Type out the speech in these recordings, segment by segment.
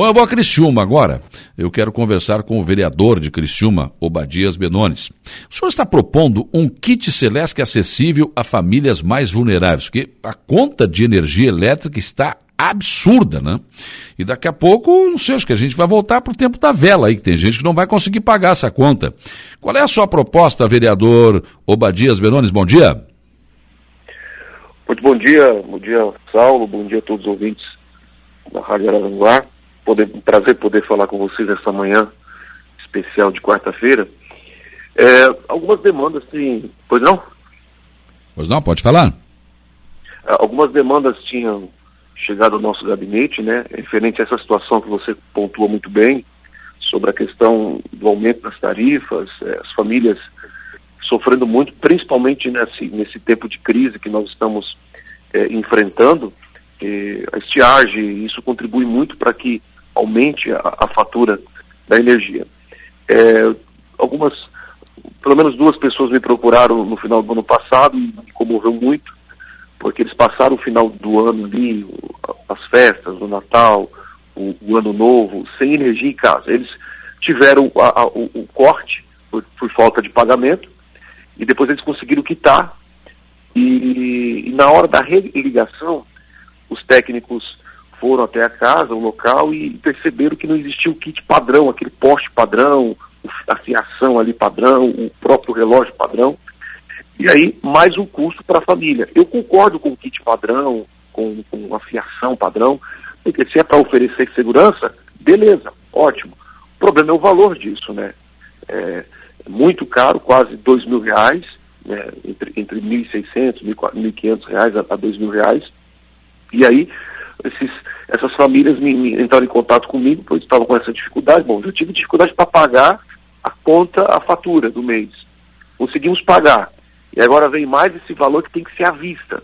Bom, eu vou a Criciúma agora. Eu quero conversar com o vereador de Criciúma, Obadias Benones. O senhor está propondo um kit Celeste acessível a famílias mais vulneráveis, porque a conta de energia elétrica está absurda, né? E daqui a pouco, não sei, acho que a gente vai voltar para o tempo da vela aí, que tem gente que não vai conseguir pagar essa conta. Qual é a sua proposta, vereador Obadias Benones? Bom dia. Muito bom dia, bom dia, Saulo, bom dia a todos os ouvintes da Rádio Araranguá. Poder, um prazer poder falar com vocês essa manhã especial de quarta-feira. É, algumas demandas, sim. Pois não? Pois não, pode falar. É, algumas demandas tinham chegado ao nosso gabinete, né, referente a essa situação que você pontua muito bem, sobre a questão do aumento das tarifas, é, as famílias sofrendo muito, principalmente nesse, nesse tempo de crise que nós estamos é, enfrentando. a estiagem, isso contribui muito para que aumente a, a, fatura da energia. É, algumas, pelo menos duas pessoas me procuraram no final do ano passado e me comoveu muito, porque eles passaram o final do ano ali, as festas, o Natal, o, o Ano Novo, sem energia em casa. Eles tiveram a, a, o, o, corte por, por, falta de pagamento e depois eles conseguiram quitar. E, e, na hora da religação, os técnicos foram até a casa, o local, e perceberam que não existia o kit padrão, aquele poste padrão, a fiação ali padrão, o próprio relógio padrão. E aí, mais um custo para a família. Eu concordo com o kit padrão, com, com a fiação padrão, porque se é para oferecer segurança, beleza, ótimo. O problema é o valor disso, né? É, muito caro, quase dois mil reais, né? entre, entre 1.600, 1.500 reais a, a dois mil reais. E aí, esses, essas famílias me, me, entraram em contato comigo, pois estavam com essa dificuldade. Bom, eu tive dificuldade para pagar a conta, a fatura do mês. Conseguimos pagar. E agora vem mais esse valor que tem que ser à vista.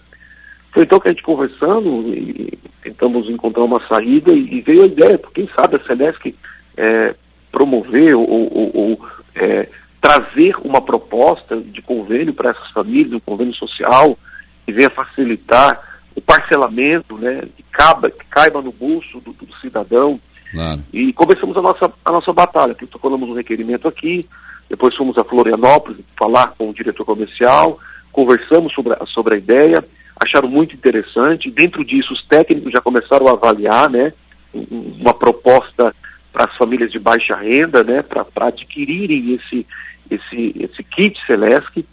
Foi então que a gente conversando e tentamos encontrar uma saída e, e veio a ideia, porque quem sabe a Celesc é, promover ou, ou, ou é, trazer uma proposta de convênio para essas famílias, um convênio social, que venha facilitar o parcelamento, né, que, caiba, que caiba no bolso do, do cidadão. Claro. E começamos a nossa, a nossa batalha, protocolamos um requerimento aqui, depois fomos a Florianópolis falar com o diretor comercial, conversamos sobre a, sobre a ideia, acharam muito interessante. Dentro disso, os técnicos já começaram a avaliar né, uma proposta para as famílias de baixa renda, né, para adquirirem esse, esse, esse kit Celesc.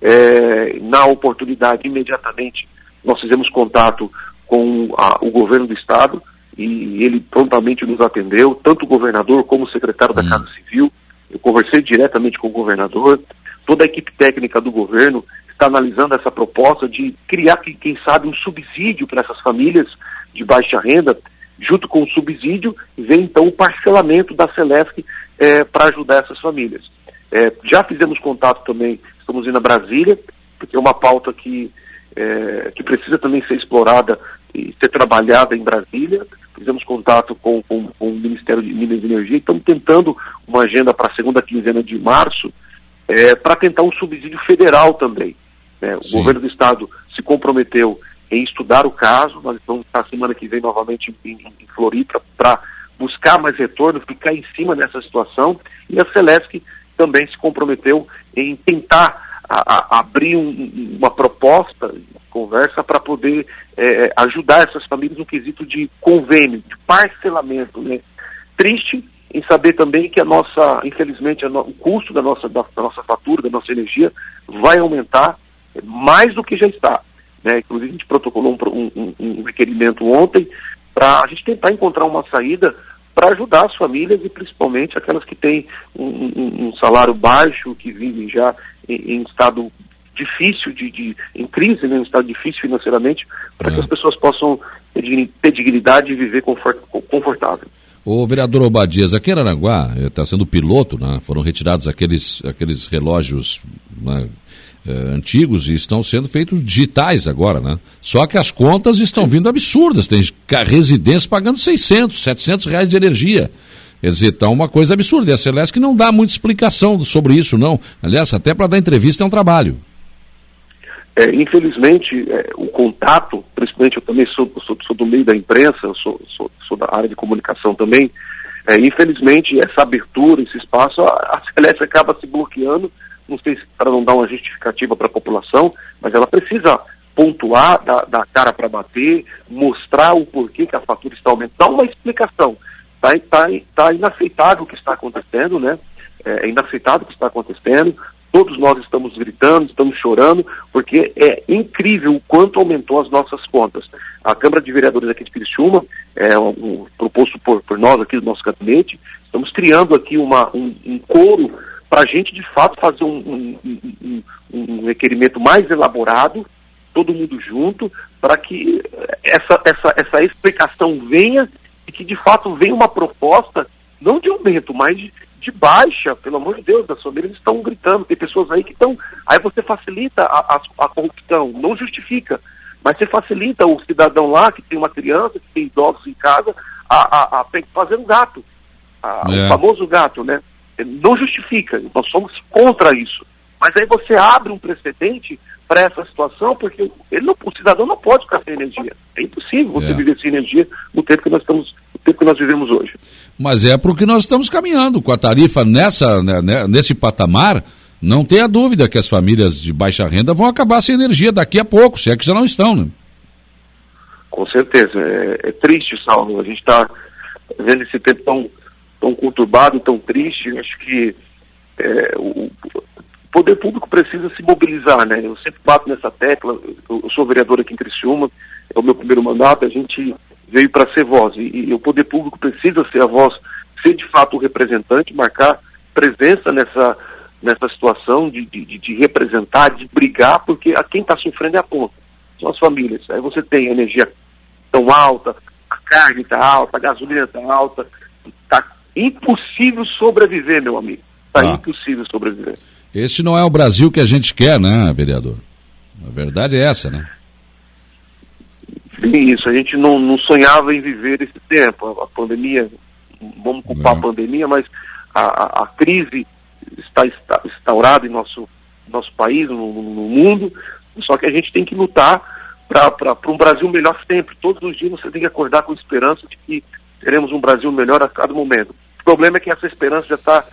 É, na oportunidade, imediatamente, nós fizemos contato com a, o governo do estado e ele prontamente nos atendeu, tanto o governador como o secretário da hum. Casa Civil. Eu conversei diretamente com o governador, toda a equipe técnica do governo está analisando essa proposta de criar, quem sabe, um subsídio para essas famílias de baixa renda. Junto com o subsídio, vem então o parcelamento da Celesc é, para ajudar essas famílias. É, já fizemos contato também, estamos indo a Brasília, porque é uma pauta que, é, que precisa também ser explorada e ser trabalhada em Brasília. Fizemos contato com, com, com o Ministério de Minas e Energia, estamos tentando uma agenda para a segunda quinzena de março, é, para tentar um subsídio federal também. Né? O Sim. governo do estado se comprometeu em estudar o caso, nós vamos estar semana que vem novamente em, em Floripa para buscar mais retorno, ficar em cima dessa situação, e a Celesc também se comprometeu em tentar a, a abrir um, uma proposta, conversa para poder é, ajudar essas famílias no quesito de convênio, de parcelamento. Né? Triste em saber também que a nossa, infelizmente, a no, o custo da nossa, da, da nossa fatura, da nossa energia, vai aumentar mais do que já está. Né? Inclusive, a gente protocolou um, um, um requerimento ontem para a gente tentar encontrar uma saída para ajudar as famílias e principalmente aquelas que têm um, um salário baixo, que vivem já em, em estado difícil, de, de, em crise, né, em estado difícil financeiramente, para é. que as pessoas possam ter dignidade e viver confort, confortável. O vereador Obadias, aqui em Aranaguá, está sendo piloto, né? foram retirados aqueles, aqueles relógios né? Eh, antigos e estão sendo feitos digitais agora, né? Só que as contas estão vindo absurdas. Tem residência pagando 600, 700 reais de energia. Quer dizer, está uma coisa absurda. E a Celeste não dá muita explicação sobre isso, não. Aliás, até para dar entrevista é um trabalho. É, infelizmente, é, o contato, principalmente eu também sou, sou, sou do meio da imprensa, sou, sou, sou, da área de comunicação também, é, infelizmente essa abertura, esse espaço, a, a Celeste acaba se bloqueando, não sei se para não dar uma justificativa para a população, mas ela precisa pontuar, dar, dar cara para bater, mostrar o porquê que a fatura está aumentando, dar uma explicação. Está tá, tá inaceitável o que está acontecendo, né? É, é inaceitável o que está acontecendo. Todos nós estamos gritando, estamos chorando, porque é incrível o quanto aumentou as nossas contas. A Câmara de Vereadores aqui de Criciúma, é, um, proposto por, por, nós aqui do nosso gabinete, estamos criando aqui uma, um, um coro para a gente, de fato, fazer um, um requerimento mais elaborado, todo mundo junto, para que essa, essa, essa explicação venha e que, de fato, venha uma proposta, não de aumento, mas de, de baixa, pelo amor de Deus, as famílias estão gritando, tem pessoas aí que estão. Aí você facilita a, a, a, corrupção, não justifica, mas você facilita o cidadão lá que tem uma criança, que tem idosos em casa, a, a, a fazer um gato, a, é. o famoso gato, né? Não justifica, nós somos contra isso. Mas aí você abre um precedente para essa situação, porque ele não, o cidadão não pode ficar sem energia. É impossível você é. viver sem energia no tempo que nós estamos, no tempo que nós vivemos hoje. Mas é porque nós estamos caminhando com a tarifa nessa, né, né, nesse patamar. Não tenha dúvida que as famílias de baixa renda vão acabar sem energia daqui a pouco, se é que já não estão, né? Com certeza. É, é triste, Saulo. A gente está vendo esse tempo tão, tão conturbado, tão triste. Acho que é, o, poder público precisa se mobilizar, né? Eu sempre bato nessa tecla, eu, sou vereador aqui em Criciúma, é o meu primeiro mandato, a gente veio para ser voz, e, e, o poder público precisa ser a voz, ser de fato o representante, marcar presença nessa, nessa situação de, de, de representar, de brigar, porque a quem está sofrendo é a ponta, são as famílias. Aí você tem energia tão alta, a carne está alta, a gasolina está alta, impossível sobreviver, meu amigo. Está ah. impossível sobreviver. Esse não é o Brasil que a gente quer, né, vereador? A verdade é essa, né? Sim, isso. A gente não, não sonhava em viver esse tempo. A, a pandemia, vamos culpar não. a pandemia, mas a, a, crise está, está, instaurada em nosso, nosso país, no, no mundo, só que a gente tem que lutar para um Brasil melhor sempre. Todos os dias você tem que acordar com esperança de que teremos um Brasil melhor a cada momento. O problema é que essa esperança já está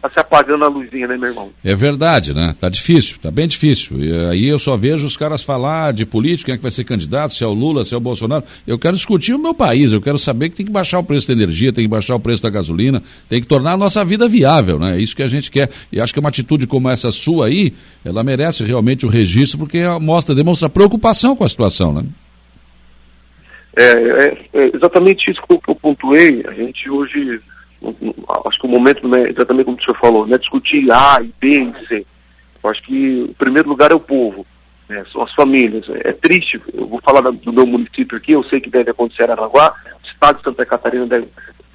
tá se apagando a luzinha, né, meu irmão? É verdade, né? Tá difícil, tá bem difícil. E aí eu só vejo os caras falar de política, quem é que vai ser candidato, se é o Lula, se é o Bolsonaro. Eu quero discutir o meu país, eu quero saber que tem que baixar o preço da energia, tem que baixar o preço da gasolina, tem que tornar a nossa vida viável, né? É isso que a gente quer. E acho que uma atitude como essa sua aí, ela merece realmente o registro, porque mostra, demonstra preocupação com a situação, né? É, é, é exatamente isso que eu pontuei. A gente hoje acho que o momento é exatamente como o senhor falou, não é discutir A e B e C. Eu acho que o primeiro lugar é o povo, né, são as famílias. É, triste, eu vou falar do meu município aqui, eu sei que deve acontecer em Aranaguá, o estado de Santa Catarina deve,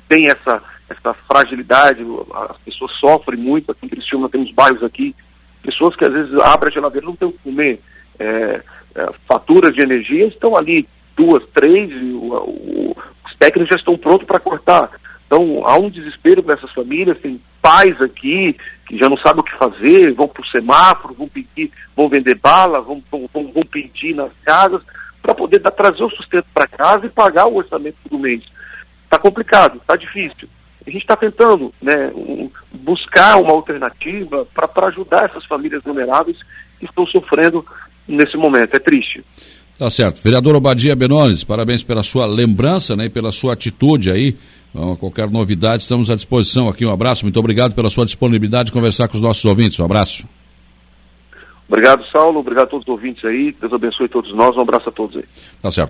tem essa, essa fragilidade, as pessoas sofrem muito, aqui em Criciúma temos bairros aqui, pessoas que às vezes abrem a geladeira não tem o que comer. É, é, faturas de energia estão ali, duas, três, o, o, os técnicos já estão prontos para cortar. Então há um desespero para essas famílias, tem pais aqui que já não sabem o que fazer, vão para o semáforo, vão pedir, vão vender bala, vão, vão, vão pedir nas casas para poder dar, trazer o sustento para casa e pagar o orçamento do mês. Está complicado, está difícil. A gente está tentando né, um, buscar uma alternativa para ajudar essas famílias vulneráveis que estão sofrendo nesse momento. É triste. Tá certo. Vereador Obadia Benones, parabéns pela sua lembrança né, e pela sua atitude aí. Então, qualquer novidade, estamos à disposição aqui. Um abraço, muito obrigado pela sua disponibilidade de conversar com os nossos ouvintes. Um abraço. Obrigado, Saulo. Obrigado a todos os ouvintes aí. Deus abençoe todos nós. Um abraço a todos aí. Tá certo.